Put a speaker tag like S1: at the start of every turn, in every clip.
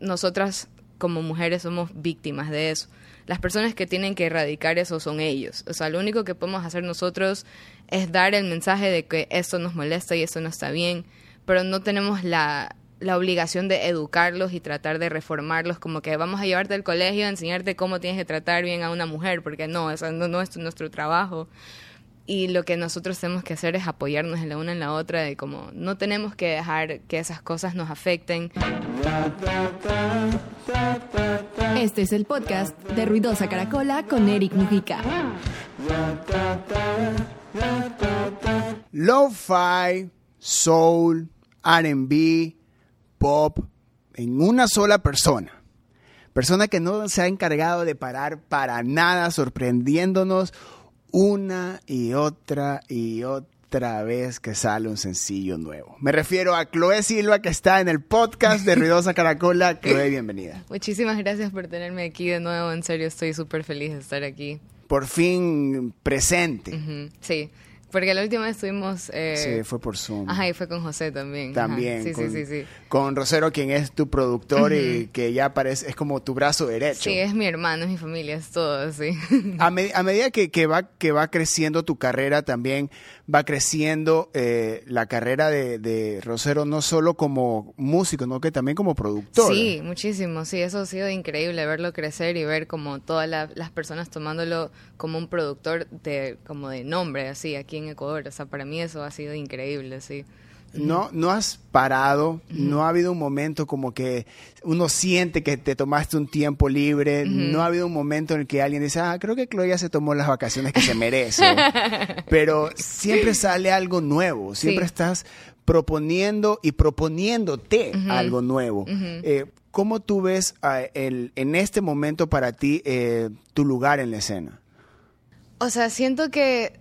S1: nosotras como mujeres somos víctimas de eso. Las personas que tienen que erradicar eso son ellos. O sea, lo único que podemos hacer nosotros es dar el mensaje de que esto nos molesta y esto no está bien, pero no tenemos la, la obligación de educarlos y tratar de reformarlos, como que vamos a llevarte al colegio a enseñarte cómo tienes que tratar bien a una mujer, porque no, eso no, no es nuestro trabajo y lo que nosotros tenemos que hacer es apoyarnos en la una en la otra de como no tenemos que dejar que esas cosas nos afecten.
S2: Este es el podcast de Ruidosa Caracola con Eric Mujica.
S3: Lo-fi, soul, RB, pop, en una sola persona. Persona que no se ha encargado de parar para nada, sorprendiéndonos una y otra y otra vez que sale un sencillo nuevo. Me refiero a Chloe Silva que está en el podcast de Ruidosa Caracola. Chloe, bienvenida.
S1: Muchísimas gracias por tenerme aquí de nuevo. En serio, estoy súper feliz de estar aquí.
S3: Por fin presente.
S1: Sí. Porque la última vez estuvimos...
S3: Eh, sí, fue por Zoom.
S1: Ajá, y fue con José también.
S3: También.
S1: Sí,
S3: con,
S1: sí, sí, sí,
S3: Con Rosero, quien es tu productor y que ya parece, es como tu brazo derecho.
S1: Sí, es mi hermano, es mi familia, es todo, sí.
S3: A, medida que, que, va, que va creciendo tu carrera, también va creciendo eh, la carrera de, de, Rosero, no solo como músico, sino que también como productor.
S1: Sí, muchísimo, sí, eso ha sido increíble, verlo crecer y ver como todas las personas tomándolo como un productor de, como de nombre, así, aquí en Ecuador. O sea, para mí eso ha sido increíble, sí.
S3: No, no has parado, no ha habido un momento como que uno siente que te tomaste un tiempo libre, no ha habido un momento en el que alguien dice, ah, creo que Chloe ya se tomó las vacaciones que se merece, pero siempre sale algo nuevo, siempre estás proponiendo y proponiéndote algo nuevo. Eh, ¿Cómo tú ves ah, el, en este momento para ti eh, tu lugar en la escena?
S1: O sea, siento que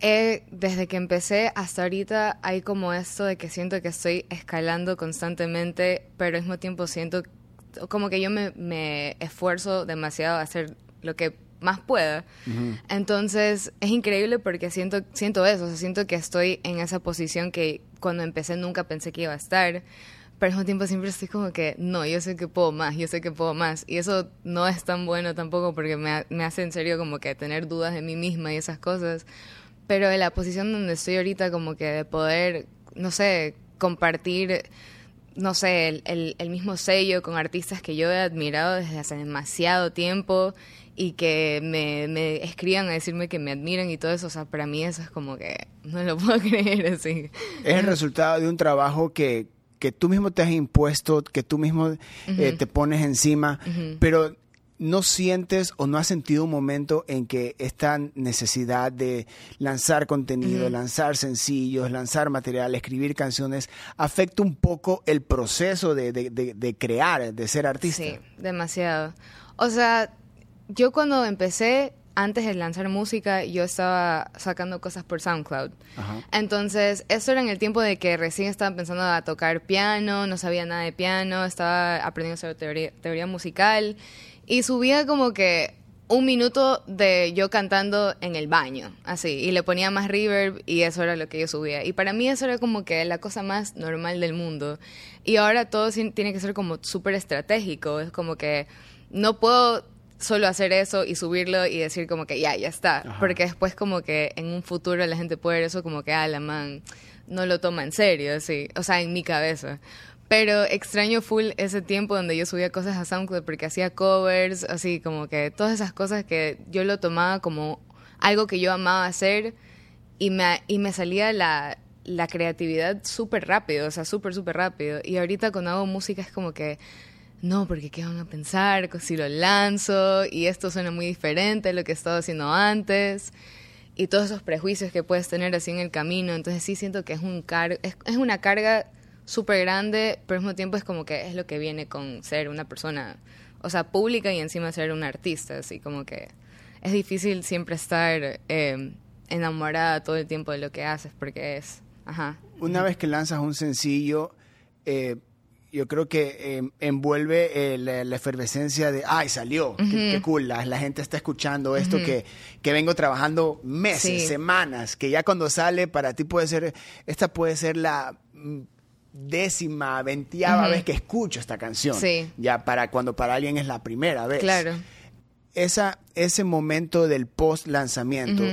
S1: eh, desde que empecé hasta ahorita hay como esto de que siento que estoy escalando constantemente, pero al mismo tiempo siento como que yo me, esfuerzo demasiado a hacer lo que más pueda. Entonces es increíble porque siento, siento eso, o sea, siento que estoy en esa posición que cuando empecé nunca pensé que iba a estar. Pero al mismo tiempo siempre estoy como que, no, yo sé que puedo más, yo sé que puedo más. Y eso no es tan bueno tampoco porque me, me hace en serio como que tener dudas de mí misma y esas cosas pero en la posición donde estoy ahorita, como que de poder, no sé, compartir, no sé, el, el, mismo sello con artistas que yo he admirado desde hace demasiado tiempo y que me, me escriban a decirme que me admiran y todo eso, o sea, para mí eso es como que no lo puedo creer así.
S3: Es el resultado de un trabajo que, que tú mismo te has impuesto, que tú mismo eh, te pones encima, pero ¿no sientes o no has sentido un momento en que esta necesidad de lanzar contenido, lanzar sencillos, lanzar material, escribir canciones, afecta un poco el proceso de, de, crear, de ser artista?
S1: Sí, demasiado. O sea, yo cuando empecé, antes de lanzar música, yo estaba sacando cosas por SoundCloud. Entonces, eso era en el tiempo de que recién estaba pensando a tocar piano, no sabía nada de piano, estaba aprendiendo sobre teoría, teoría musical y subía como que un minuto de yo cantando en el baño, así, y le ponía más reverb y eso era lo que yo subía. Y para mí eso era como que la cosa más normal del mundo. Y ahora todo tiene que ser como súper estratégico, es como que no puedo solo hacer eso y subirlo y decir como que ya, ya está, porque después como que en un futuro la gente puede ver eso como que, ah, la man no lo toma en serio, así, o sea, en mi cabeza. Pero extraño full ese tiempo donde yo subía cosas a SoundCloud porque hacía covers, así como que todas esas cosas que yo lo tomaba como algo que yo amaba hacer y me, y me salía la, la creatividad súper rápido, o sea, súper, súper rápido. Y ahorita cuando hago música es como que, no, porque ¿qué van a pensar si lo lanzo? Y esto suena muy diferente a lo que he estado haciendo antes. Y todos esos prejuicios que puedes tener así en el camino. Entonces sí siento que es, un car es, es una carga súper grande, pero al mismo tiempo es como que es lo que viene con ser una persona, o sea, pública y encima ser un artista, así como que es difícil siempre estar eh, enamorada todo el tiempo de lo que haces, porque es, ajá.
S3: Una vez que lanzas un sencillo, eh, yo creo que eh, envuelve la, efervescencia de, ay, salió, qué, cool, la, gente está escuchando esto que, que vengo trabajando meses, semanas, que ya cuando sale para ti puede ser, esta puede ser la décima, veintiava vez que escucho esta canción.
S1: Sí.
S3: Ya para cuando para alguien es la primera vez.
S1: Claro.
S3: Esa, ese momento del post lanzamiento,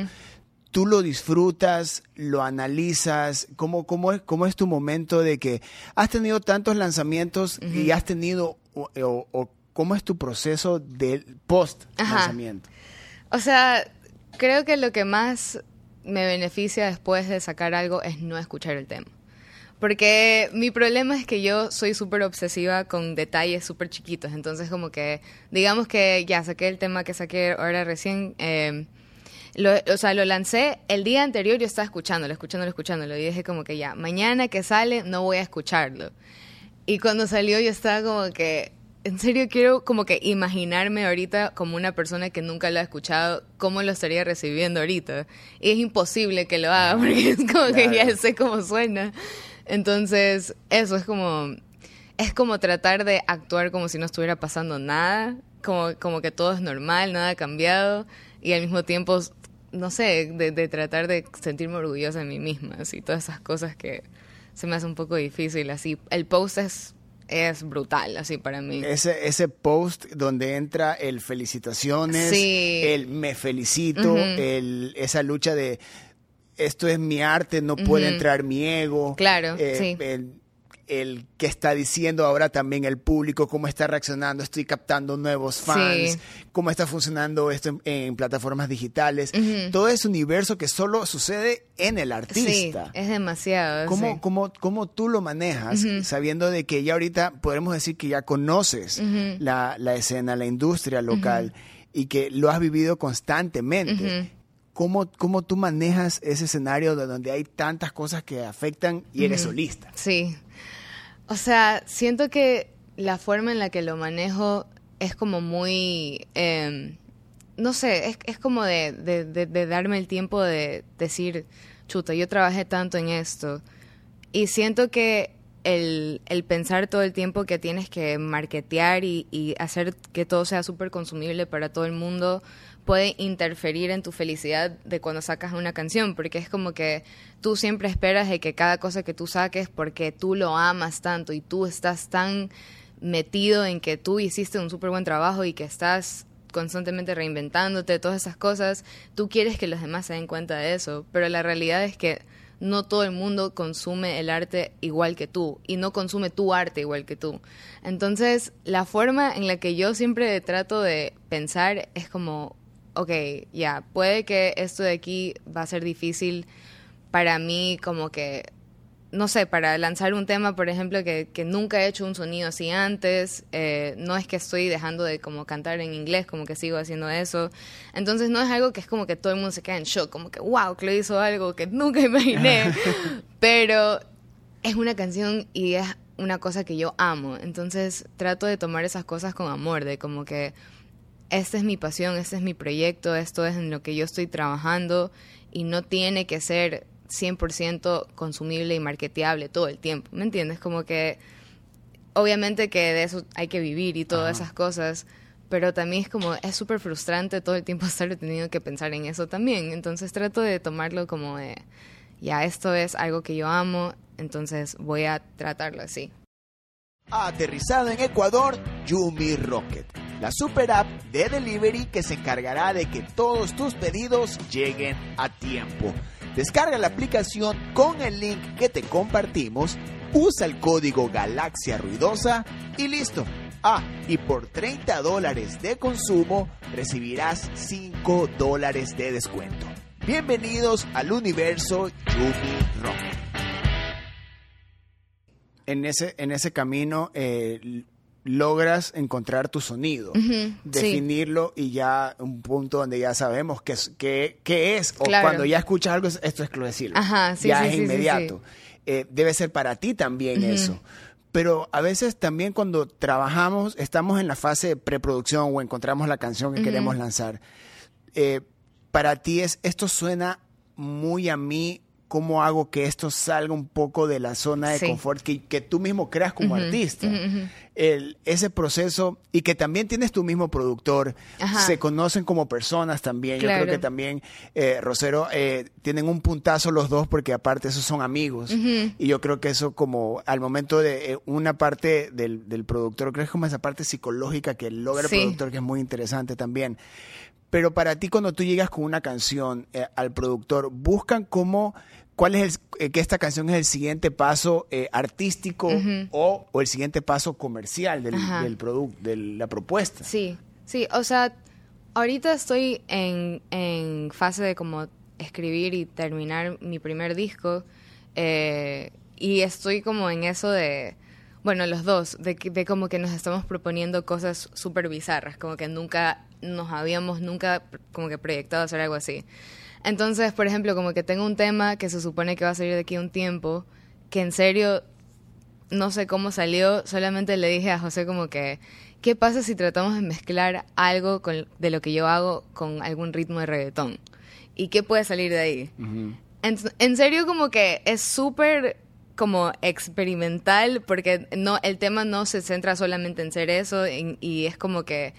S3: tú lo disfrutas, lo analizas, ¿cómo, cómo, es, cómo es tu momento de que has tenido tantos lanzamientos y has tenido, o, cómo es tu proceso del post lanzamiento?
S1: O sea, creo que lo que más me beneficia después de sacar algo es no escuchar el tema. Porque mi problema es que yo soy súper obsesiva con detalles súper chiquitos. Entonces, como que, digamos que ya saqué el tema que saqué ahora recién. Eh, lo, o sea, lo lancé el día anterior, yo estaba escuchándolo, escuchándolo, escuchándolo. Y dije como que ya, mañana que sale no voy a escucharlo. Y cuando salió yo estaba como que, en serio quiero como que imaginarme ahorita como una persona que nunca lo ha escuchado, cómo lo estaría recibiendo ahorita. Y es imposible que lo haga porque es como que ya sé cómo suena. Entonces, eso es como, es como tratar de actuar como si no estuviera pasando nada, como, como que todo es normal, nada ha cambiado, y al mismo tiempo, no sé, de, tratar de sentirme orgullosa de mí misma, así, todas esas cosas que se me hace un poco difícil, así. El post es es brutal, así para mí.
S3: Ese, ese post donde entra el felicitaciones, el me felicito, el, esa lucha de esto es mi arte, no puede entrar mi ego.
S1: Claro, eh, sí.
S3: El, que está diciendo ahora también el público, cómo está reaccionando, estoy captando nuevos fans, cómo está funcionando esto en, plataformas digitales. Todo ese universo que solo sucede en el artista.
S1: Sí, es demasiado.
S3: ¿Cómo, cómo, cómo tú lo manejas, sabiendo de que ya ahorita podemos decir que ya conoces la, la, escena, la industria local? y que lo has vivido constantemente. ¿Cómo, ¿Cómo tú manejas ese escenario de donde hay tantas cosas que afectan y eres solista?
S1: Sí. O sea, siento que la forma en la que lo manejo es como muy... Em, no sé, es, es como de, de, darme el tiempo de decir, chuta, yo trabajé tanto en esto. Y siento que el, el pensar todo el tiempo que tienes que marketear y, y hacer que todo sea súper consumible para todo el mundo puede interferir en tu felicidad de cuando sacas una canción, porque es como que tú siempre esperas de que cada cosa que tú saques, porque tú lo amas tanto y tú estás tan metido en que tú hiciste un súper buen trabajo y que estás constantemente reinventándote, todas esas cosas, tú quieres que los demás se den cuenta de eso, pero la realidad es que no todo el mundo consume el arte igual que tú y no consume tu arte igual que tú. Entonces, la forma en la que yo siempre trato de pensar es como, ok, ya, puede que esto de aquí va a ser difícil para mí como que, no sé, para lanzar un tema, por ejemplo, que, que nunca he hecho un sonido así antes, eh, no es que estoy dejando de como cantar en inglés, como que sigo haciendo eso, entonces no es algo que es como que todo el mundo se queda en shock, como que, wow, que lo hizo algo que nunca imaginé, pero es una canción y es una cosa que yo amo, entonces trato de tomar esas cosas con amor, de como que esta es mi pasión, este es mi proyecto, esto es en lo que yo estoy trabajando y no tiene que ser 100% consumible y marketeable todo el tiempo, ¿me entiendes? Como que obviamente que de eso hay que vivir y todas esas cosas, pero también es como, es súper frustrante todo el tiempo estar teniendo que pensar en eso también, entonces trato de tomarlo como de, ya, esto es algo que yo amo, entonces voy a tratarlo así.
S4: Aterrizado en Ecuador, Yumi Rocket la super app de delivery que se encargará de que todos tus pedidos lleguen a tiempo. Descarga la aplicación con el link que te compartimos, usa el código Galaxia Ruidosa y listo. Ah, y por 30 dólares de consumo recibirás 5 dólares de descuento. Bienvenidos al universo Yumi Rock.
S3: En ese, en ese camino, eh, logras encontrar tu sonido, definirlo y ya un punto donde ya sabemos qué es, qué, qué es o cuando ya escuchas algo, esto es decirlo.
S1: Ajá,
S3: ya es inmediato. Eh, debe ser para ti también eso. Pero a veces también cuando trabajamos, estamos en la fase de preproducción o encontramos la canción que queremos lanzar. Eh, para ti es, esto suena muy a mí cómo hago que esto salga un poco de la zona de confort que, que, tú mismo creas como artista. El, ese proceso y que también tienes tu mismo productor, se conocen como personas también. Yo creo que también, eh, Rosero, eh, tienen un puntazo los dos porque aparte esos son amigos. Y yo creo que eso como al momento de eh, una parte del, del, productor, creo que es como esa parte psicológica que logra el productor que es muy interesante también. Pero para ti cuando tú llegas con una canción al productor, buscan cómo ¿Cuál es el, eh, que esta canción es el siguiente paso eh, artístico o, el siguiente paso comercial del, del producto, de la propuesta?
S1: Sí, sí, o sea, ahorita estoy en, en fase de como escribir y terminar mi primer disco eh, y estoy como en eso de, bueno, los dos, de, de como que nos estamos proponiendo cosas súper bizarras, como que nunca nos habíamos, nunca como que proyectado hacer algo así. Entonces, por ejemplo, como que tengo un tema que se supone que va a salir de aquí un tiempo, que en serio no sé cómo salió, solamente le dije a José como que, ¿qué pasa si tratamos de mezclar algo con, de lo que yo hago con algún ritmo de reggaetón? ¿Y qué puede salir de ahí? en, serio como que es súper como experimental porque no el tema no se centra solamente en ser eso y es como que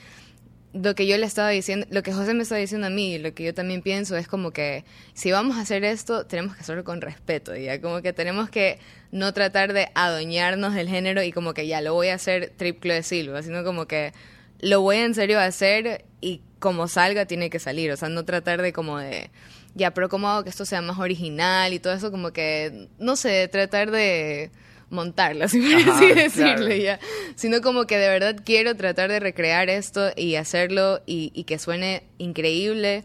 S1: lo que yo le estaba diciendo, lo que José me estaba diciendo a mí, y lo que yo también pienso es como que si vamos a hacer esto, tenemos que hacerlo con respeto, ya como que tenemos que no tratar de adueñarnos del género y como que ya lo voy a hacer triple de Silva, sino como que lo voy en serio a hacer y como salga tiene que salir, o sea, no tratar de como de ya, pero cómo hago que esto sea más original y todo eso como que no sé, tratar de montarla, si así decirlo ya. Sino como que de verdad quiero tratar de recrear esto y hacerlo y, que suene increíble.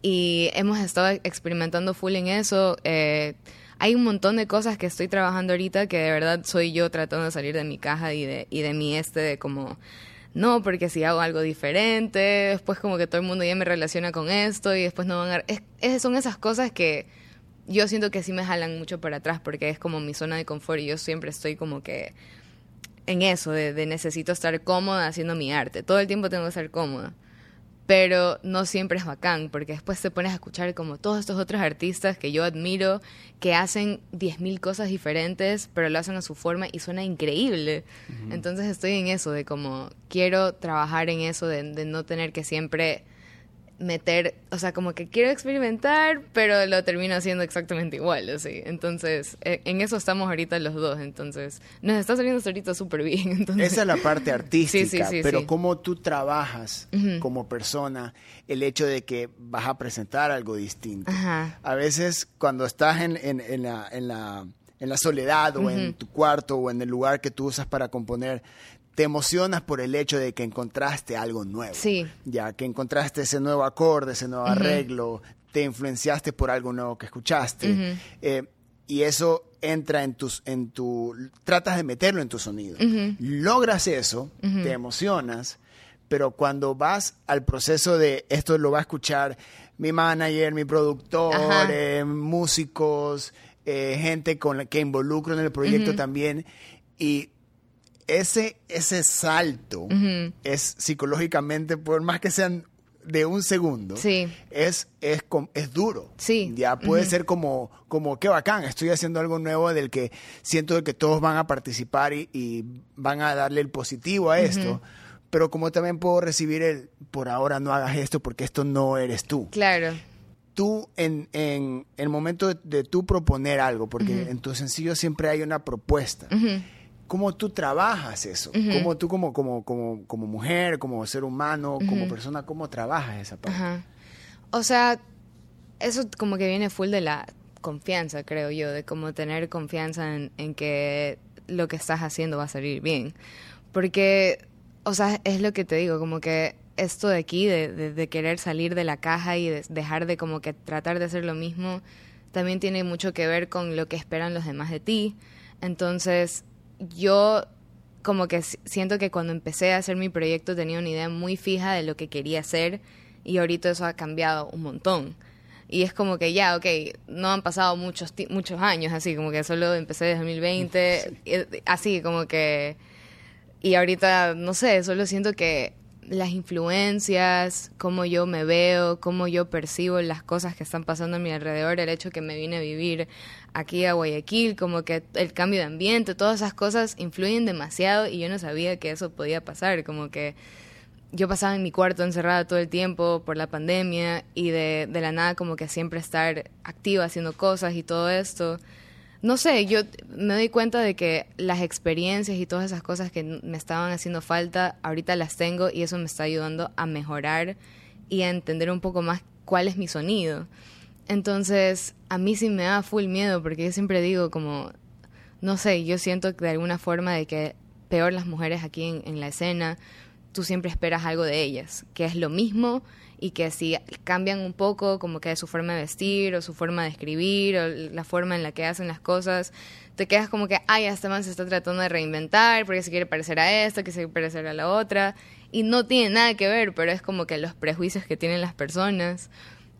S1: Y hemos estado experimentando full en eso. Eh, hay un montón de cosas que estoy trabajando ahorita que de verdad soy yo tratando de salir de mi caja y de, y de mi este de como no, porque si hago algo diferente, después como que todo el mundo ya me relaciona con esto y después no van a... Es, son esas cosas que yo siento que sí me jalan mucho para atrás porque es como mi zona de confort y yo siempre estoy como que en eso, de, necesito estar cómoda haciendo mi arte. Todo el tiempo tengo que estar cómoda. Pero no siempre es bacán, porque después te pones a escuchar como todos estos otros artistas que yo admiro, que hacen 10.000 cosas diferentes, pero lo hacen a su forma y suena increíble. Entonces estoy en eso, de como quiero trabajar en eso, de no tener que siempre meter, o sea, como que quiero experimentar, pero lo termino haciendo exactamente igual, así. Entonces, e, en eso estamos ahorita los dos, entonces, nos está saliendo ahorita súper bien. Entonces...
S3: Esa es la parte artística, pero cómo tú trabajas como persona, el hecho de que vas a presentar algo distinto. A veces, cuando estás en, en, en, la, en la en la soledad o en tu cuarto o en el lugar que tú usas para componer, te emocionas por el hecho de que encontraste algo nuevo.
S1: Sí.
S3: Ya que encontraste ese nuevo acorde, ese nuevo arreglo, te influenciaste por algo nuevo que escuchaste. Eh, y eso entra en tus, en tu, tratas de meterlo en tu sonido. Logras eso, te emocionas, pero cuando vas al proceso de esto lo va a escuchar mi manager, mi productor, eh, músicos, eh, gente con la que involucro en el proyecto también, y ese, ese salto es psicológicamente, por más que sean de un segundo,
S1: sí.
S3: es, es, es duro.
S1: Sí.
S3: Ya puede ser como, como, qué bacán, estoy haciendo algo nuevo del que siento que todos van a participar y, van a darle el positivo a esto. Pero como también puedo recibir el, por ahora no hagas esto porque esto no eres tú.
S1: Claro.
S3: Tú, en, en el momento de, tú proponer algo, porque en tu sencillo siempre hay una propuesta cómo tú trabajas eso, cómo tú como, como, como, como mujer, como ser humano, como persona, cómo trabajas esa parte.
S1: O sea, eso como que viene full de la confianza, creo yo, de como tener confianza en, que lo que estás haciendo va a salir bien. Porque, o sea, es lo que te digo, como que esto de aquí, de, de, querer salir de la caja y dejar de como que tratar de hacer lo mismo, también tiene mucho que ver con lo que esperan los demás de ti. Entonces, yo como que siento que cuando empecé a hacer mi proyecto tenía una idea muy fija de lo que quería hacer y ahorita eso ha cambiado un montón. Y es como que ya, ok, no han pasado muchos, muchos años así, como que solo empecé en 2020, así como que... Y ahorita, no sé, solo siento que las influencias, cómo yo me veo, cómo yo percibo las cosas que están pasando a mi alrededor, el hecho que me vine a vivir aquí a Guayaquil, como que el cambio de ambiente, todas esas cosas influyen demasiado y yo no sabía que eso podía pasar, como que yo pasaba en mi cuarto encerrada todo el tiempo por la pandemia y de, de la nada como que siempre estar activa haciendo cosas y todo esto no sé, yo me doy cuenta de que las experiencias y todas esas cosas que me estaban haciendo falta, ahorita las tengo y eso me está ayudando a mejorar y a entender un poco más cuál es mi sonido. Entonces, a mí sí me da full miedo porque yo siempre digo como, no sé, yo siento de alguna forma de que peor las mujeres aquí en, en la escena, tú siempre esperas algo de ellas, que es lo mismo y que si cambian un poco como que su forma de vestir o su forma de escribir o la forma en la que hacen las cosas, te quedas como que, ay, esta man se está tratando de reinventar porque se quiere parecer a esto, que se quiere parecer a la otra, y no tiene nada que ver, pero es como que los prejuicios que tienen las personas.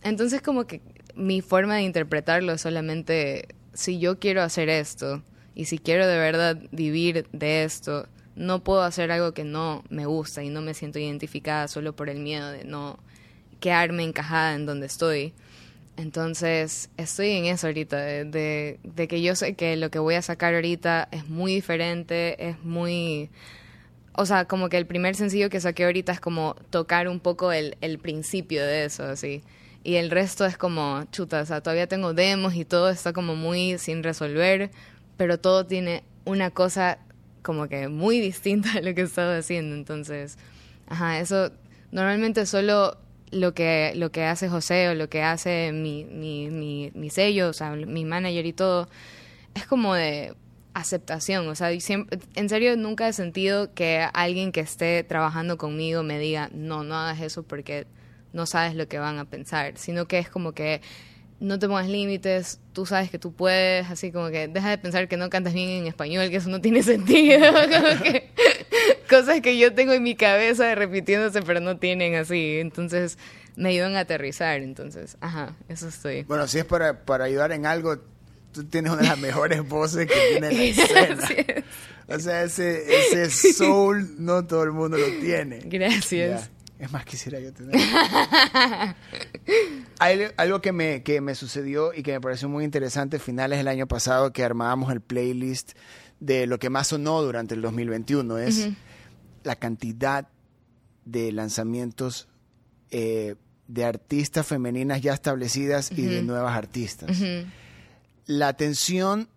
S1: Entonces como que mi forma de interpretarlo es solamente, si yo quiero hacer esto y si quiero de verdad vivir de esto, no puedo hacer algo que no me gusta y no me siento identificada solo por el miedo de no quedarme encajada en donde estoy. Entonces, estoy en eso ahorita, de, de, que yo sé que lo que voy a sacar ahorita es muy diferente, es muy... O sea, como que el primer sencillo que saqué ahorita es como tocar un poco el, el principio de eso, así. Y el resto es como, chuta, o sea, todavía tengo demos y todo está como muy sin resolver, pero todo tiene una cosa como que muy distinta a lo que he estado haciendo. Entonces, ajá, eso normalmente solo lo que, lo que hace José o lo que hace mi, mi, mi, mi sello, o sea, mi manager y todo, es como de aceptación, o sea, siempre, en serio nunca he sentido que alguien que esté trabajando conmigo me diga, no, no hagas eso porque no sabes lo que van a pensar, sino que es como que no te pongas límites, tú sabes que tú puedes, así como que deja de pensar que no cantas bien en español, que eso no tiene sentido, cosas que yo tengo en mi cabeza repitiéndose pero no tienen así, entonces me ayudan a aterrizar, entonces, ajá, eso estoy.
S3: Bueno, si es para, para ayudar en algo, tú tienes una de las mejores voces que tiene la escena. O sea, ese, ese soul no todo el mundo lo tiene.
S1: Gracias.
S3: Es más, quisiera yo tener. Hay algo que me, que me sucedió y que me pareció muy interesante finales del año pasado que armábamos el playlist de lo que más sonó durante el 2021 es la cantidad de lanzamientos eh, de artistas femeninas ya establecidas y de nuevas artistas. La atención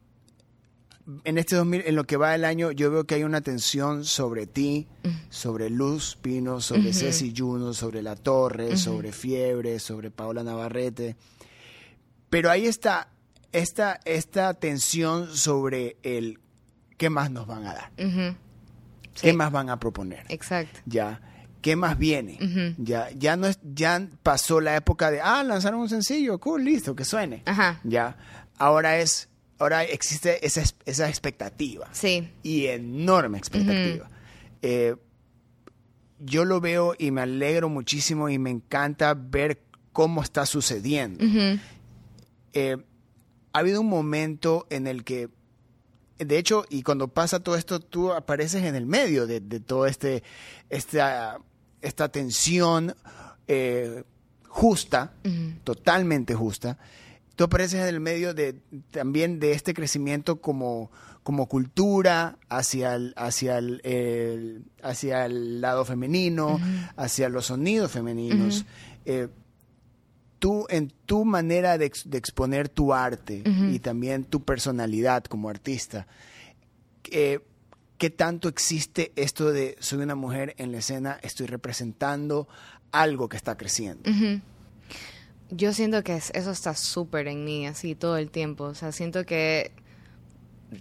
S3: en este 2000, en lo que va del año, yo veo que hay una tensión sobre ti, sobre Luz Pino, sobre Ceci Juno, sobre La Torre, sobre Fiebre, sobre Paola Navarrete. Pero ahí está esta, esta tensión sobre el qué más nos van a dar. ¿Qué más van a proponer?
S1: Exacto.
S3: Ya. ¿Qué más viene? Ya, ya no es, ya pasó la época de ah, lanzaron un sencillo, cool, listo, que suene.
S1: Ajá.
S3: Ya. Ahora es ahora existe esa, esa expectativa.
S1: Sí.
S3: Y enorme expectativa. Eh, yo lo veo y me alegro muchísimo y me encanta ver cómo está sucediendo. Eh, ha habido un momento en el que, de hecho, y cuando pasa todo esto, tú apareces en el medio de, de todo este, esta, esta tensión eh, justa, totalmente justa, tú apareces en el medio de también de este crecimiento como, como cultura hacia el, hacia el, hacia el lado femenino, hacia los sonidos femeninos. Eh, tú, en tu manera de, exponer tu arte y también tu personalidad como artista, eh, ¿qué tanto existe esto de soy una mujer en la escena, estoy representando algo que está creciendo?
S1: Yo siento que eso está súper en mí, así todo el tiempo. O sea, siento que,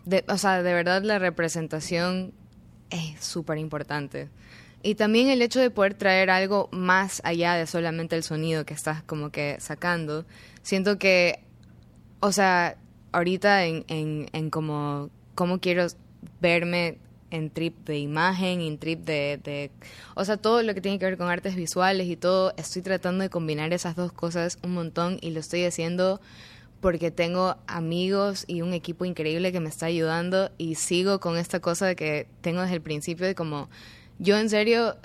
S1: de, o sea, de verdad la representación es súper importante. Y también el hecho de poder traer algo más allá de solamente el sonido que estás como que sacando. Siento que, o sea, ahorita en, en, como, cómo quiero verme en trip de imagen, en trip de, O sea, todo lo que tiene que ver con artes visuales y todo, estoy tratando de combinar esas dos cosas un montón y lo estoy haciendo porque tengo amigos y un equipo increíble que me está ayudando y sigo con esta cosa de que tengo desde el principio de como, yo en serio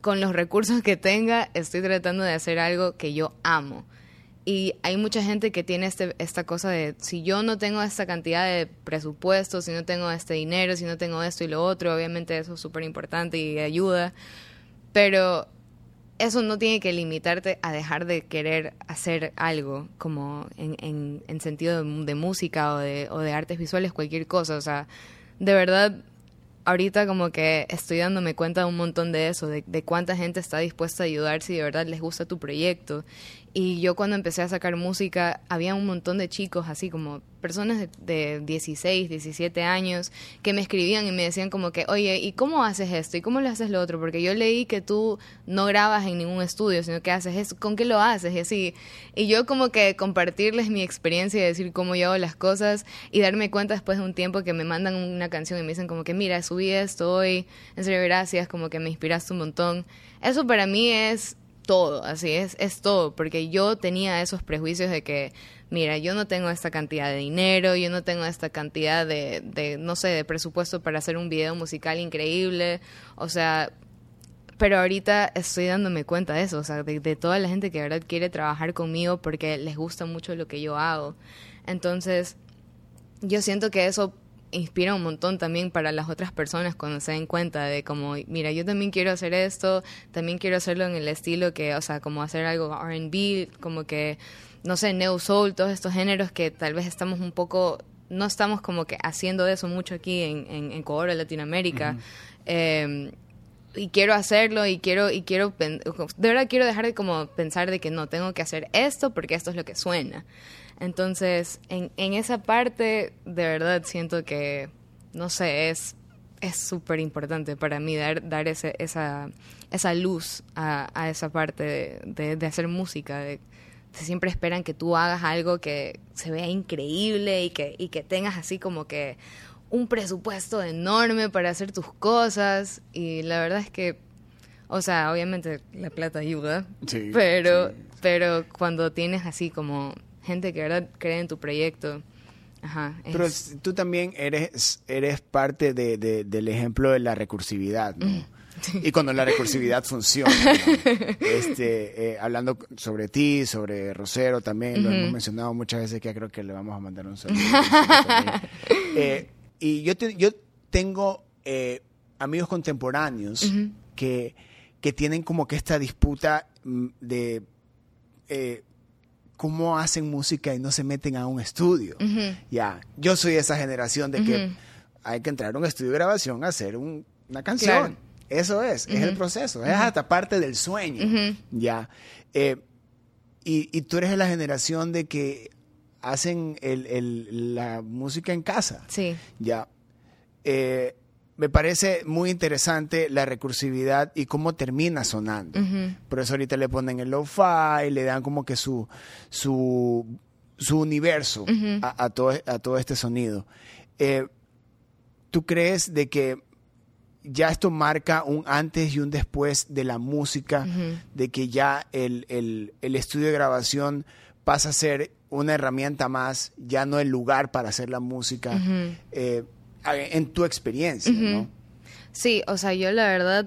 S1: con los recursos que tenga, estoy tratando de hacer algo que yo amo. Y hay mucha gente que tiene este, esta cosa de, si yo no tengo esta cantidad de presupuesto, si no tengo este dinero, si no tengo esto y lo otro, obviamente eso es súper importante y ayuda, pero eso no tiene que limitarte a dejar de querer hacer algo, como en, en, sentido de, música o de, o de artes visuales, cualquier cosa. O sea, de verdad, ahorita como que estoy dándome cuenta de un montón de eso, de, de, cuánta gente está dispuesta a ayudar si de verdad les gusta tu proyecto. Y yo cuando empecé a sacar música, había un montón de chicos, así como personas de, 16, 17 años, que me escribían y me decían como que, oye, ¿y cómo haces esto? ¿Y cómo le haces lo otro? Porque yo leí que tú no grabas en ningún estudio, sino que haces eso, ¿con qué lo haces? Y así. Y yo como que compartirles mi experiencia y decir cómo yo hago las cosas y darme cuenta después de un tiempo que me mandan una canción y me dicen como que, mira, subí esto hoy, en serio, gracias, como que me inspiraste un montón. Eso para mí es todo, así es, es todo, porque yo tenía esos prejuicios de que, mira, yo no tengo esta cantidad de dinero, yo no tengo esta cantidad de, de no sé, de presupuesto para hacer un video musical increíble, o sea, pero ahorita estoy dándome cuenta de eso, o sea, de, de toda la gente que de verdad quiere trabajar conmigo porque les gusta mucho lo que yo hago. Entonces, yo siento que eso inspira un montón también para las otras personas cuando se den cuenta de como, mira, yo también quiero hacer esto, también quiero hacerlo en el estilo que, o sea, como hacer algo RB, como que, no sé, Neo Soul, todos estos géneros que tal vez estamos un poco, no estamos como que haciendo eso mucho aquí en, en, en Latinoamérica. Em, y quiero hacerlo y quiero y quiero de verdad quiero dejar de como pensar de que no tengo que hacer esto porque esto es lo que suena entonces, en, en esa parte, de verdad siento que, no sé, es es súper importante para mí dar, dar ese, esa, esa luz a, a esa parte de, de, hacer música. De, siempre esperan que tú hagas algo que se vea increíble y que, y que tengas así como que un presupuesto enorme para hacer tus cosas. Y la verdad es que, o sea, obviamente la plata ayuda, pero, pero cuando tienes así como gente que verdad cree en tu proyecto. Ajá,
S3: Pero tú también eres, eres parte de, del ejemplo de la recursividad, ¿no? Mm, y cuando la recursividad funciona. Este, eh, hablando sobre ti, sobre Rosero también, lo hemos mencionado muchas veces que creo que le vamos a mandar un saludo. eh, y yo, yo tengo eh, amigos contemporáneos que, que tienen como que esta disputa mm, de eh, cómo hacen música y no se meten a un estudio. Ya, yo soy esa generación de que hay que entrar a un estudio de grabación a hacer una canción. Eso es, es el proceso, es hasta parte del sueño. Ya. Eh, y, tú eres de la generación de que hacen la música en casa.
S1: Sí.
S3: Ya. Eh, me parece muy interesante la recursividad y cómo termina sonando. Por eso ahorita le ponen el lo-fi, le dan como que su, su, su universo a, todo, a todo este sonido. Eh, ¿Tú crees de que ya esto marca un antes y un después de la música, de que ya el, el, estudio de grabación pasa a ser una herramienta más, ya no el lugar para hacer la música? En tu experiencia, ¿no?
S1: Sí, o sea, yo la verdad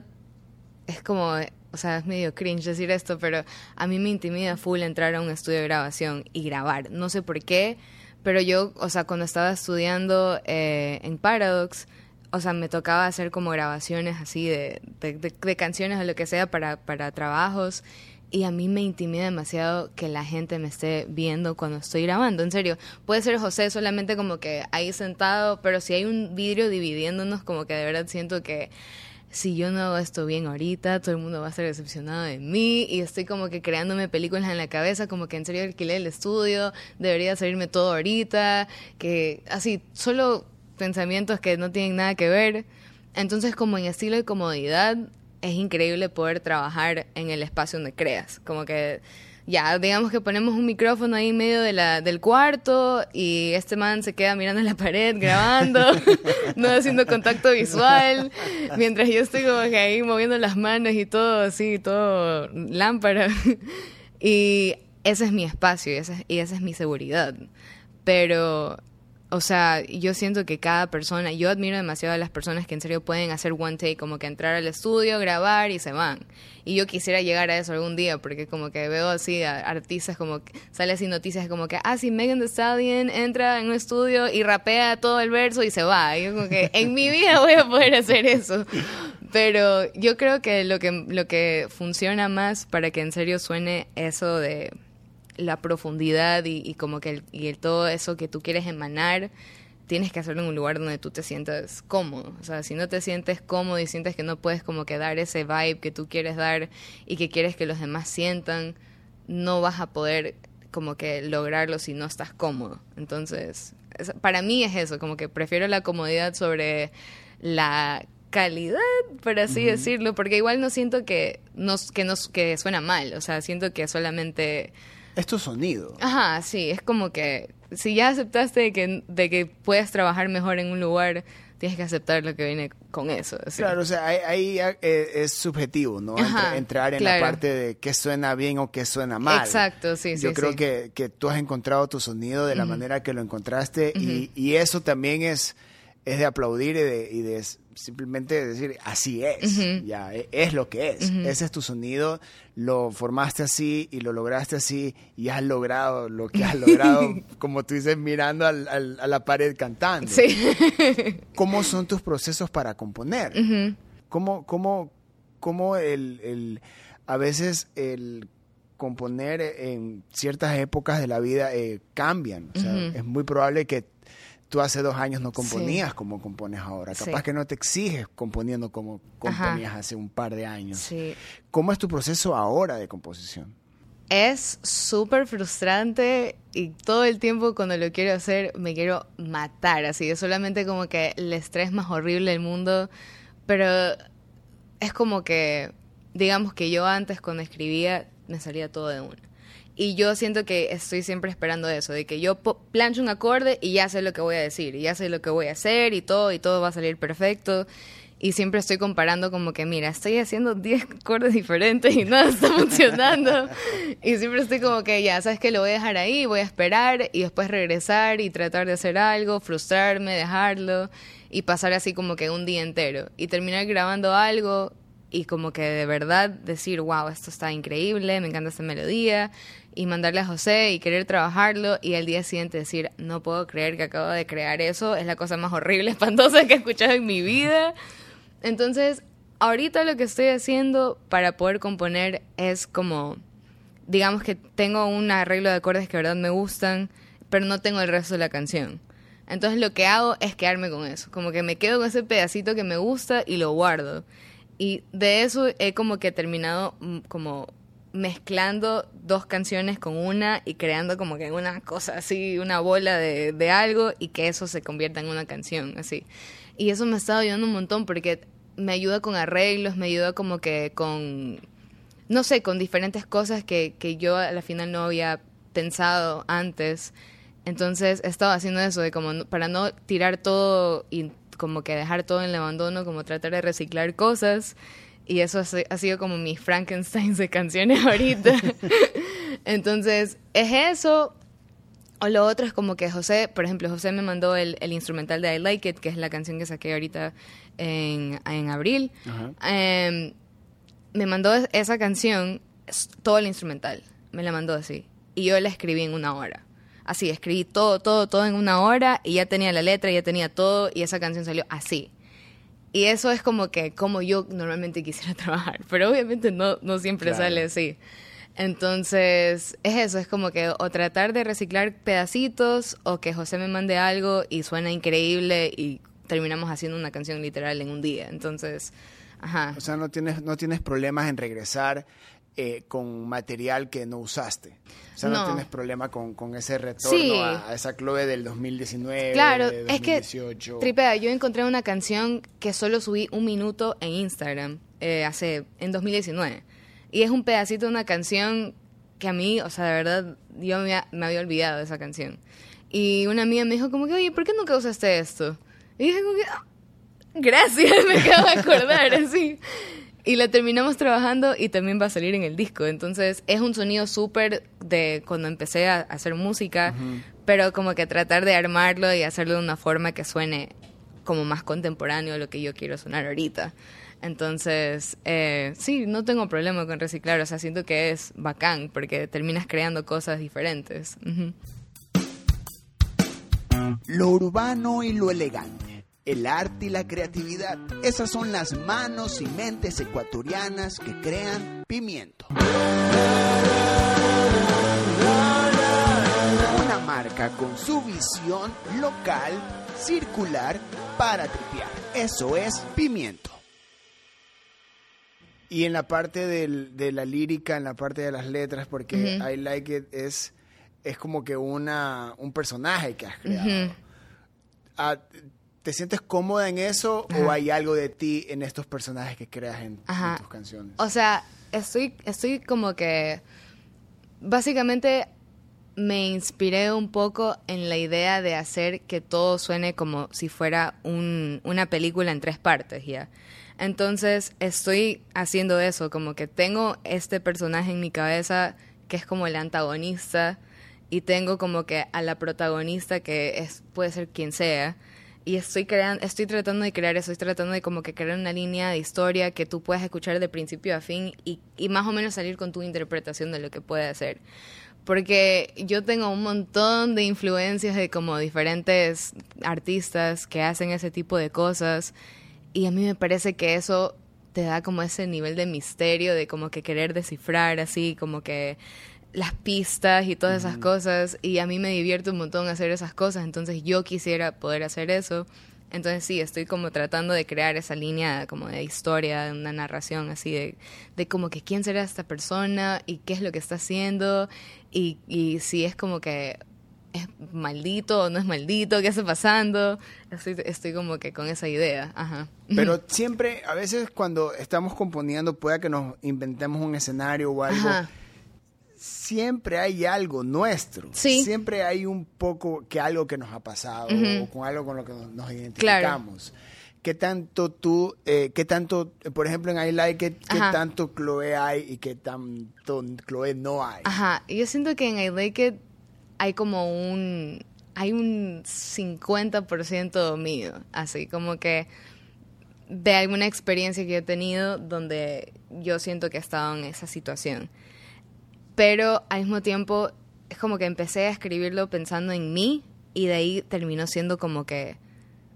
S1: es como, o sea, es medio cringe decir esto, pero a mí me intimida full entrar a un estudio de grabación y grabar. No sé por qué, pero yo, o sea, cuando estaba estudiando eh, en Paradox, o sea, me tocaba hacer como grabaciones así de, de canciones o lo que sea para, para trabajos y a mí me intimida demasiado que la gente me esté viendo cuando estoy grabando, en serio. Puede ser José solamente como que ahí sentado, pero si hay un vidrio dividiéndonos, como que de verdad siento que si yo no hago esto bien ahorita, todo el mundo va a estar decepcionado de mí y estoy como que creándome películas en la cabeza, como que en serio alquilé el estudio, debería salirme todo ahorita, que así, solo pensamientos que no tienen nada que ver. Entonces como en estilo de comodidad, es increíble poder trabajar en el espacio donde creas. Como que ya, digamos que ponemos un micrófono ahí en medio de la, del cuarto y este man se queda mirando la pared grabando, no haciendo contacto visual, mientras yo estoy como que ahí moviendo las manos y todo así, todo lámpara. y ese es mi espacio y esa, y esa es mi seguridad. Pero o sea, yo siento que cada persona, yo admiro demasiado a las personas que en serio pueden hacer one take, como que entrar al estudio, grabar y se van. Y yo quisiera llegar a eso algún día, porque como que veo así a artistas como que sale así noticias como que, ah, sí, Megan Thee Stallion entra en un estudio y rapea todo el verso y se va. Yo como que en mi vida voy a poder hacer eso. Pero yo creo que lo que, lo que funciona más para que en serio suene eso de la profundidad y, como que el, y el, todo eso que tú quieres emanar, tienes que hacerlo en un lugar donde tú te sientas cómodo. O sea, si no te sientes cómodo y sientes que no puedes como que dar ese vibe que tú quieres dar y que quieres que los demás sientan, no vas a poder como que lograrlo si no estás cómodo. Entonces, para mí es eso, como que prefiero la comodidad sobre la calidad, por así decirlo, porque igual no siento que nos, que nos que suena mal, o sea, siento que solamente
S3: es tu sonido.
S1: Ajá, sí, es como que si ya aceptaste de que, de que puedes trabajar mejor en un lugar, tienes que aceptar lo que viene con eso.
S3: Claro, o sea, ahí, eh, es subjetivo, ¿no? entrar en la parte de qué suena bien o qué suena mal.
S1: Exacto, sí,
S3: sí. Yo creo Que, que tú has encontrado tu sonido de la manera que lo encontraste y, y, eso también es, es de aplaudir y de, y de simplemente decir, así es, ya, e, es lo que es. Ese es tu sonido, lo formaste así y lo lograste así y has logrado lo que has logrado, como tú dices, mirando al, a la pared cantando.
S1: Sí.
S3: ¿Cómo son tus procesos para componer? ¿Cómo, cómo, cómo el, el, a veces el componer en ciertas épocas de la vida eh, cambian? O sea, es muy probable que tú hace dos años no componías como compones ahora. Capaz que no te exiges componiendo como componías hace un par de años. ¿Cómo es tu proceso ahora de composición?
S1: Es súper frustrante y todo el tiempo cuando lo quiero hacer me quiero matar. Así es solamente como que el estrés más horrible del mundo. Pero es como que, digamos que yo antes cuando escribía me salía todo de una. Y yo siento que estoy siempre esperando eso, de que yo plancho un acorde y ya sé lo que voy a decir, y ya sé lo que voy a hacer y todo, y todo va a salir perfecto. Y siempre estoy comparando como que, mira, estoy haciendo 10 acordes diferentes y nada está funcionando. y siempre estoy como que, ya, sabes que lo voy a dejar ahí, voy a esperar y después regresar y tratar de hacer algo, frustrarme, dejarlo y pasar así como que un día entero. Y terminar grabando algo y como que de verdad decir, wow, esto está increíble, me encanta esta melodía y mandarle a José y querer trabajarlo y al día siguiente decir, no puedo creer que acabo de crear eso, es la cosa más horrible, espantosa que he escuchado en mi vida. Entonces, ahorita lo que estoy haciendo para poder componer es como, digamos que tengo un arreglo de acordes que verdad me gustan, pero no tengo el resto de la canción. Entonces lo que hago es quedarme con eso, como que me quedo con ese pedacito que me gusta y lo guardo. Y de eso he como que terminado mm, como mezclando dos canciones con una y creando como que una cosa así, una bola de, de algo y que eso se convierta en una canción, así. Y eso me ha estado ayudando un montón porque me ayuda con arreglos, me ayuda como que con, no sé, con diferentes cosas que, que yo a la final no había pensado antes. Entonces he estado haciendo eso de como para no tirar todo y como que dejar todo en el abandono, como tratar de reciclar cosas y eso ha sido como mi Frankenstein de canciones ahorita. Entonces, es eso. O lo otro es como que José, por ejemplo, José me mandó el, instrumental de I Like It, que es la canción que saqué ahorita en, en abril. Em, me mandó esa canción, todo el instrumental. Me la mandó así. Y yo la escribí en una hora. Así, escribí todo, todo, todo en una hora y ya tenía la letra, ya tenía todo y esa canción salió así. Y eso es como que como yo normalmente quisiera trabajar, pero obviamente no, no siempre sale así. Entonces, es eso, es como que o tratar de reciclar pedacitos o que José me mande algo y suena increíble y terminamos haciendo una canción literal en un día. Entonces, ajá.
S3: O sea, no tienes, no tienes problemas en regresar eh, con material que no usaste. O sea, no, tienes problema con, ese retorno a, esa Chloe del 2019,
S1: claro,
S3: 2018.
S1: es que, tripea, yo encontré una canción que solo subí un minuto en Instagram eh, hace, en 2019. Y es un pedacito de una canción que a mí, o sea, de verdad, yo me, había olvidado de esa canción. Y una amiga me dijo como que, oye, ¿por qué nunca usaste esto? Y dije como que, ah, gracias, me acabo de acordar, así. Y la terminamos trabajando y también va a salir en el disco. Entonces es un sonido súper de cuando empecé a hacer música, pero como que tratar de armarlo y hacerlo de una forma que suene como más contemporáneo a lo que yo quiero sonar ahorita. Entonces, eh, sí, no tengo problema con reciclar, o sea, siento que es bacán porque terminas creando cosas diferentes.
S4: Lo urbano y lo elegante, el arte y la creatividad, esas son las manos y mentes ecuatorianas que crean pimiento. Una marca con su visión local, circular, para tripear. Eso es pimiento.
S3: Y en la parte de la lírica, en la parte de las letras, porque I Like It es, es como que una, un personaje que has creado. ¿Te sientes cómoda en eso o hay algo de ti en estos personajes que creas en, tus canciones?
S1: O sea, estoy, estoy como que... Básicamente me inspiré un poco en la idea de hacer que todo suene como si fuera un, una película en tres partes, ¿ya? Entonces estoy haciendo eso, como que tengo este personaje en mi cabeza que es como el antagonista y tengo como que a la protagonista que es puede ser quien sea y estoy creando estoy tratando de crear eso, estoy tratando de como que crear una línea de historia que tú puedas escuchar de principio a fin y, y más o menos salir con tu interpretación de lo que puede hacer. Porque yo tengo un montón de influencias de como diferentes artistas que hacen ese tipo de cosas y a mí me parece que eso te da como ese nivel de misterio, de como que querer descifrar así, como que las pistas y todas esas cosas. Y a mí me divierte un montón hacer esas cosas, entonces yo quisiera poder hacer eso. Entonces sí, estoy como tratando de crear esa línea como de historia, de una narración así de, de como que quién será esta persona y qué es lo que está haciendo y, y si es como que es maldito o no es maldito, qué está pasando. Estoy, estoy como que con esa idea. Ajá.
S3: Pero siempre, a veces cuando estamos componiendo, pueda que nos inventemos un escenario o algo. Siempre hay algo nuestro.
S1: Sí.
S3: Siempre hay un poco que algo que nos ha pasado o con algo con lo que nos, identificamos. ¿Qué tanto tú, eh, qué tanto, por ejemplo, en I Like It, qué tanto Chloe hay y qué tanto Chloe no hay?
S1: Ajá, yo siento que en I Like It hay como un, hay un 50% mío, así como que de alguna experiencia que he tenido donde yo siento que he estado en esa situación. Pero al mismo tiempo es como que empecé a escribirlo pensando en mí y de ahí terminó siendo como que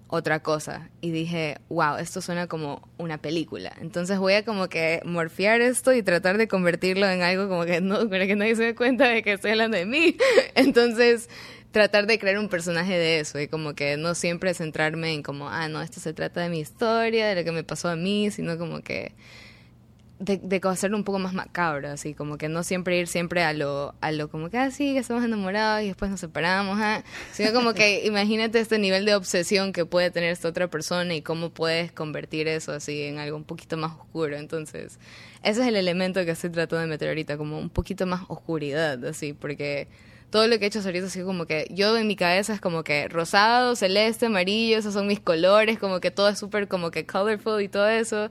S1: otra cosa y dije, wow, esto suena como una película. Entonces voy a como que morfear esto y tratar de convertirlo en algo como que no, para que nadie se dé cuenta de que estoy hablando de mí. Entonces tratar de crear un personaje de eso y como que no siempre centrarme en como, ah, no, esto se trata de mi historia, de lo que me pasó a mí, sino como que de, de hacerlo un poco más macabro, así, como que no siempre ir siempre a lo, a lo como que, ah, sí, que estamos enamorados y después nos separamos, ¿ah? sino como que imagínate este nivel de obsesión que puede tener esta otra persona y cómo puedes convertir eso así en algo un poquito más oscuro. Entonces, ese es el elemento que estoy tratando de meter ahorita, como un poquito más oscuridad, así, porque todo lo que he hecho ahorita así como que yo en mi cabeza es como que rosado, celeste, amarillo, esos son mis colores, como que todo es súper como que colorful y todo eso.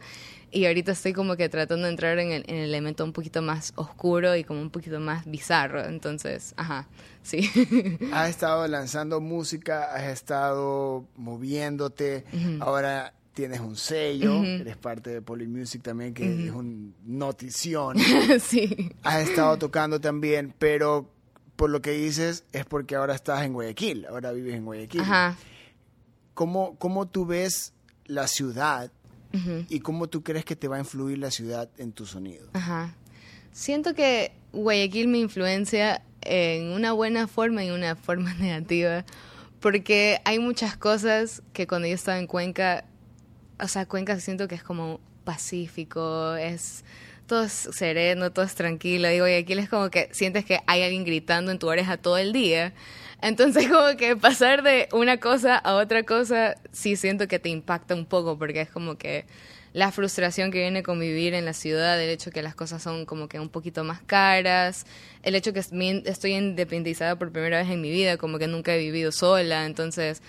S1: Y ahorita estoy como que tratando de entrar en el, elemento un poquito más oscuro y como un poquito más bizarro. Entonces, ajá, sí.
S3: Has estado lanzando música, has estado moviéndote, ahora tienes un sello, eres parte de Polymusic también, que es un notición.
S1: sí.
S3: Has estado tocando también, pero por lo que dices es porque ahora estás en Guayaquil, ahora vives en Guayaquil.
S1: Ajá.
S3: ¿Cómo, cómo tú ves la ciudad y cómo tú crees que te va a influir la ciudad en tu sonido.
S1: Ajá. Siento que Guayaquil me influencia en una buena forma y en una forma negativa, porque hay muchas cosas que cuando yo estaba en Cuenca, o sea, Cuenca siento que es como pacífico, es todo es sereno, todo es tranquilo, y Guayaquil es como que sientes que hay alguien gritando en tu oreja todo el día. Entonces, como que pasar de una cosa a otra cosa, sí siento que te impacta un poco, porque es como que la frustración que viene con vivir en la ciudad, el hecho que las cosas son como que un poquito más caras, el hecho que estoy independizada por primera vez en mi vida, como que nunca he vivido sola, entonces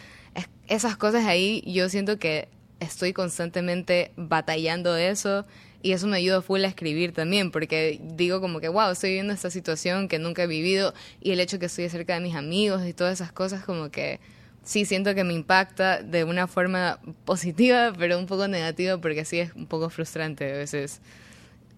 S1: esas cosas ahí yo siento que estoy constantemente batallando eso Y eso me ayuda full a escribir también, porque digo como que, wow, estoy viviendo esta situación que nunca he vivido y el hecho que estoy cerca de mis amigos y todas esas cosas como que sí siento que me impacta de una forma positiva, pero un poco negativa porque sí es un poco frustrante a veces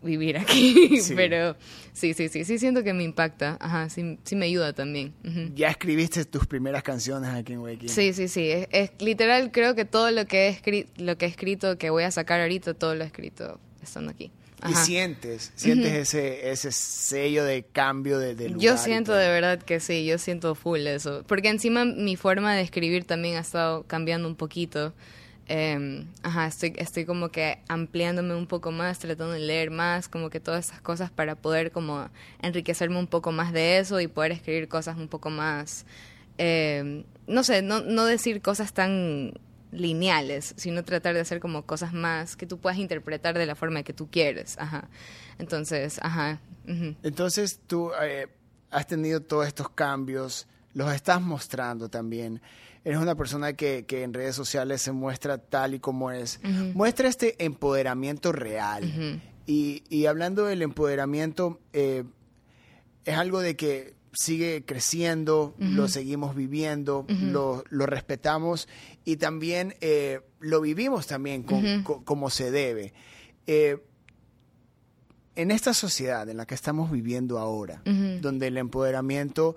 S1: vivir aquí, pero sí, sí, sí, sí siento que me impacta, ajá, sí, sí me ayuda también.
S3: ¿Ya escribiste tus primeras canciones aquí en Wiki?
S1: Sí, sí, sí, es, literal, creo que todo lo que, he lo que he escrito, que voy a sacar ahorita, todo lo he escrito estando aquí.
S3: Y sientes, sientes ese, ese sello de cambio de, de
S1: Yo siento de verdad que sí, yo siento full eso. Porque encima mi forma de escribir también ha estado cambiando un poquito. Eh, ajá, estoy, estoy como que ampliándome un poco más, tratando de leer más, como que todas esas cosas para poder como enriquecerme un poco más de eso y poder escribir cosas un poco más, eh, no sé, no, no decir cosas tan lineales, sino tratar de hacer como cosas más que tú puedas interpretar de la forma que tú quieres, ajá. Entonces, ajá.
S3: Entonces tú eh, has tenido todos estos cambios, los estás mostrando también eres una persona que, en redes sociales se muestra tal y como es. Muestra este empoderamiento real. y, hablando del empoderamiento, eh, es algo de que sigue creciendo, lo seguimos viviendo, lo, respetamos y también eh, lo vivimos también como se debe. Eh, en esta sociedad en la que estamos viviendo ahora, donde el empoderamiento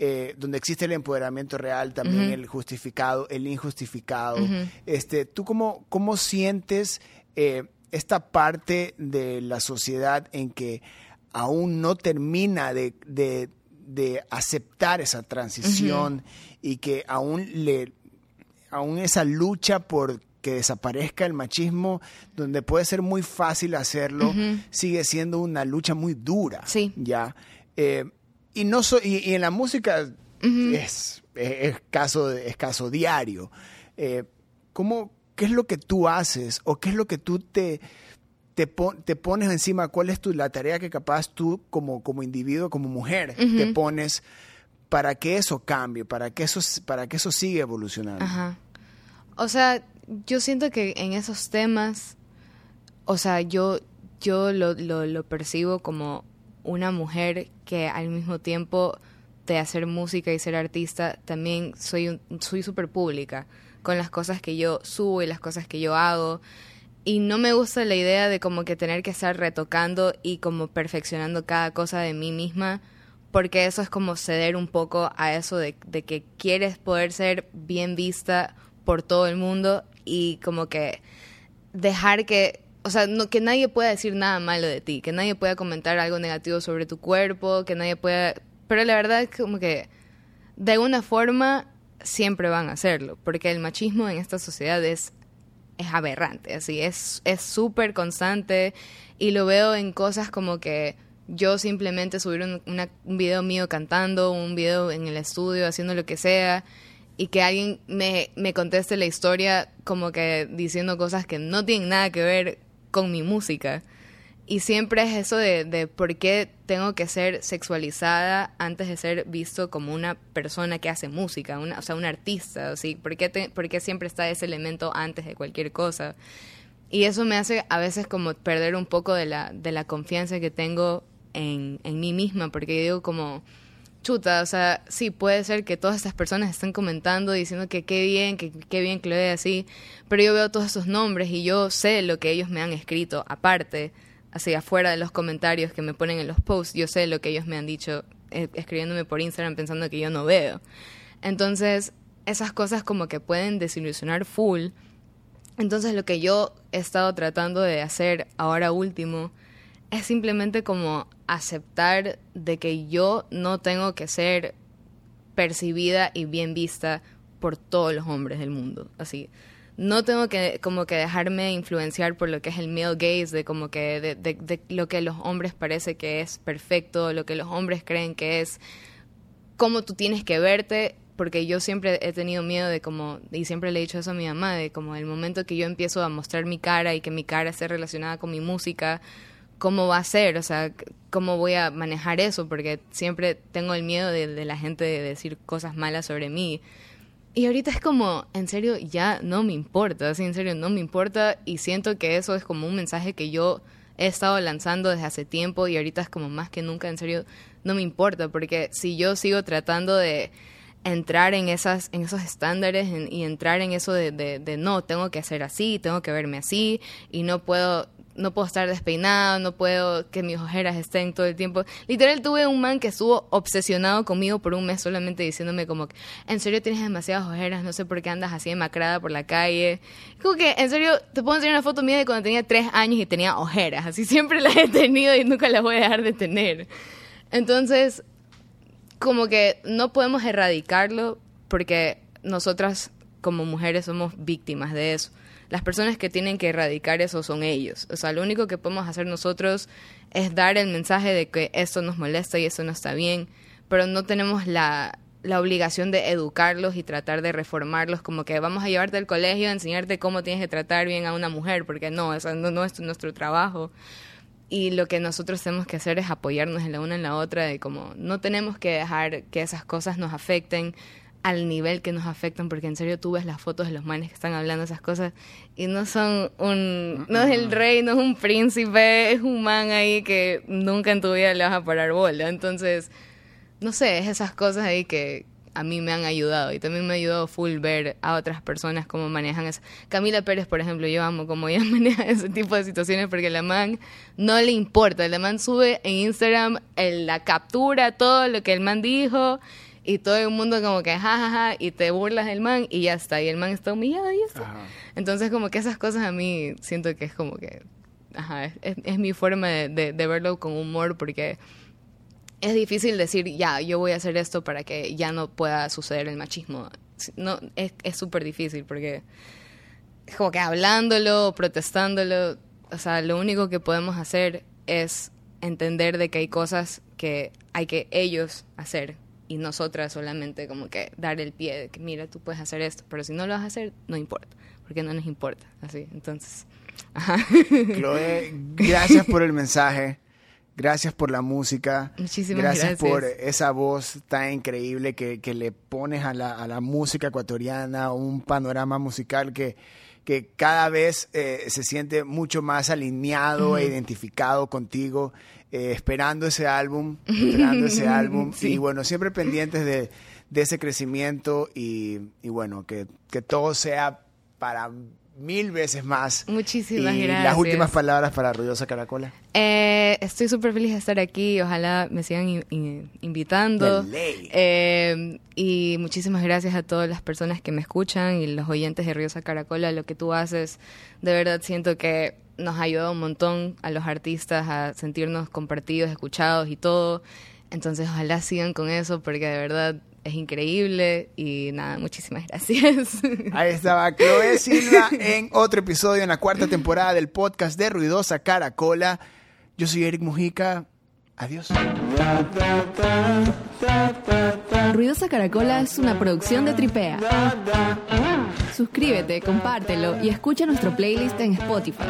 S3: eh, donde existe el empoderamiento real, también el justificado, el injustificado. este, ¿Tú cómo, cómo sientes esta parte de la sociedad en que aún no termina de, de, aceptar esa transición y que aún, le, aún esa lucha por que desaparezca el machismo, donde puede ser muy fácil hacerlo, sigue siendo una lucha muy dura.
S1: Sí.
S3: ¿ya? Eh, y, no y, en la música es, es, caso, es caso diario. Eh, ¿cómo, ¿Qué es lo que tú haces o qué es lo que tú te, te, te pones encima? ¿Cuál es tu, la tarea que capaz tú como, como individuo, como mujer, te pones para que eso cambie, para que eso, para que eso siga evolucionando?
S1: Ajá. O sea, yo siento que en esos temas, o sea, yo, yo lo, lo, lo percibo como una mujer que al mismo tiempo de hacer música y ser artista, también soy soy súper pública con las cosas que yo subo y las cosas que yo hago. Y no me gusta la idea de como que tener que estar retocando y como perfeccionando cada cosa de mí misma, porque eso es como ceder un poco a eso de, de que quieres poder ser bien vista por todo el mundo y como que dejar que o sea, no, que nadie pueda decir nada malo de ti, que nadie pueda comentar algo negativo sobre tu cuerpo, que nadie pueda... Pero la verdad es como que de alguna forma siempre van a hacerlo, porque el machismo en esta sociedad es, es aberrante, así, es súper constante y lo veo en cosas como que yo simplemente subir un, un video mío cantando, un video en el estudio haciendo lo que sea y que alguien me, me conteste la historia como que diciendo cosas que no tienen nada que ver con mi música. Y siempre es eso de, de, por qué tengo que ser sexualizada antes de ser visto como una persona que hace música, una, o sea, un artista, ¿sí? ¿Por qué, ¿Por qué siempre está ese elemento antes de cualquier cosa? Y eso me hace a veces como perder un poco de la, de la confianza que tengo en, en mí misma, porque yo digo como, chuta, o sea, sí, puede ser que todas estas personas estén comentando, diciendo que qué bien, que qué bien que lo así, pero yo veo todos esos nombres y yo sé lo que ellos me han escrito, aparte, así afuera de los comentarios que me ponen en los posts, yo sé lo que ellos me han dicho eh, escribiéndome por Instagram pensando que yo no veo. Entonces, esas cosas como que pueden desilusionar full. Entonces, lo que yo he estado tratando de hacer ahora último es simplemente como aceptar de que yo no tengo que ser percibida y bien vista por todos los hombres del mundo. Así, no tengo que como que dejarme influenciar por lo que es el male gaze, de como que de, de, lo que los hombres parece que es perfecto, lo que los hombres creen que es cómo tú tienes que verte, porque yo siempre he tenido miedo de como, y siempre le he dicho eso a mi mamá, de como el momento que yo empiezo a mostrar mi cara y que mi cara esté relacionada con mi música, cómo va a ser, o sea, cómo voy a manejar eso, porque siempre tengo el miedo de, la gente de decir cosas malas sobre mí. Y ahorita es como, en serio, ya no me importa, así en serio, no me importa. Y siento que eso es como un mensaje que yo he estado lanzando desde hace tiempo y ahorita es como más que nunca, en serio, no me importa, porque si yo sigo tratando de entrar en esas en esos estándares y entrar en eso de, de, no tengo que hacer así tengo que verme así y no puedo no puedo estar despeinado, no puedo que mis ojeras estén todo el tiempo. Literal tuve un man que estuvo obsesionado conmigo por un mes solamente diciéndome como, en serio tienes demasiadas ojeras, no sé por qué andas así demacrada por la calle. Como que, en serio, te puedo enseñar una foto mía de cuando tenía tres años y tenía ojeras, así siempre las he tenido y nunca las voy a dejar de tener. Entonces, como que no podemos erradicarlo porque nosotras como mujeres somos víctimas de eso las personas que tienen que erradicar eso son ellos. O sea, lo único que podemos hacer nosotros es dar el mensaje de que esto nos molesta y eso no está bien, pero no tenemos la, la obligación de educarlos y tratar de reformarlos, como que vamos a llevarte al colegio a enseñarte cómo tienes que tratar bien a una mujer, porque no, eso no, no es nuestro trabajo. Y lo que nosotros tenemos que hacer es apoyarnos en la una en la otra, de como no tenemos que dejar que esas cosas nos afecten, al nivel que nos afectan, porque en serio tú ves las fotos de los manes que están hablando esas cosas y no son un, no es el rey, no es un príncipe, es un man ahí que nunca en tu vida le vas a parar bola. Entonces, no sé, es esas cosas ahí que a mí me han ayudado y también me ha ayudado full ver a otras personas cómo manejan eso. Camila Pérez, por ejemplo, yo amo cómo ella maneja ese tipo de situaciones porque la man no le importa, la man sube en Instagram la captura, todo lo que el man dijo y todo el mundo como que jajaja ja, ja, y te burlas del man y ya está, y el man está humillado y ya está. Entonces como que esas cosas a mí siento que es como que, ajá, es, mi forma de, verlo con humor porque es difícil decir, ya, yo voy a hacer esto para que ya no pueda suceder el machismo. No, es súper difícil porque es como que hablándolo, protestándolo, o sea, lo único que podemos hacer es entender de que hay cosas que hay que ellos hacer y nosotras solamente como que dar el pie de que mira, tú puedes hacer esto, pero si no lo vas a hacer, no importa, porque no nos importa, así, entonces... Ajá.
S3: Chloe, gracias por el mensaje, gracias por la música,
S1: Muchísimas
S3: gracias, por esa voz tan increíble que, que le pones a la, a la, música ecuatoriana, un panorama musical que, que cada vez eh, se siente mucho más alineado e identificado contigo. Eh, esperando ese álbum, esperando ese álbum y bueno, siempre pendientes de, ese crecimiento y, bueno, que, todo sea para mil veces más.
S1: Muchísimas
S3: y
S1: gracias.
S3: Las últimas palabras para Ruidosa Caracola.
S1: Eh, estoy súper feliz de estar aquí. Ojalá me sigan invitando. Eh, y muchísimas gracias a todas las personas que me escuchan y los oyentes de Ruidosa Caracola. Lo que tú haces, de verdad siento que nos ha ayudado un montón a los artistas a sentirnos compartidos, escuchados y todo. Entonces ojalá sigan con eso porque de verdad es increíble y nada, muchísimas gracias.
S3: Ahí estaba Chloe Silva en otro episodio en la cuarta temporada del podcast de Ruidosa Caracola. Yo soy Eric Mujica. Adiós.
S2: Ruidosa Caracola es una producción de Tripea. Suscríbete, compártelo y escucha nuestro playlist en Spotify.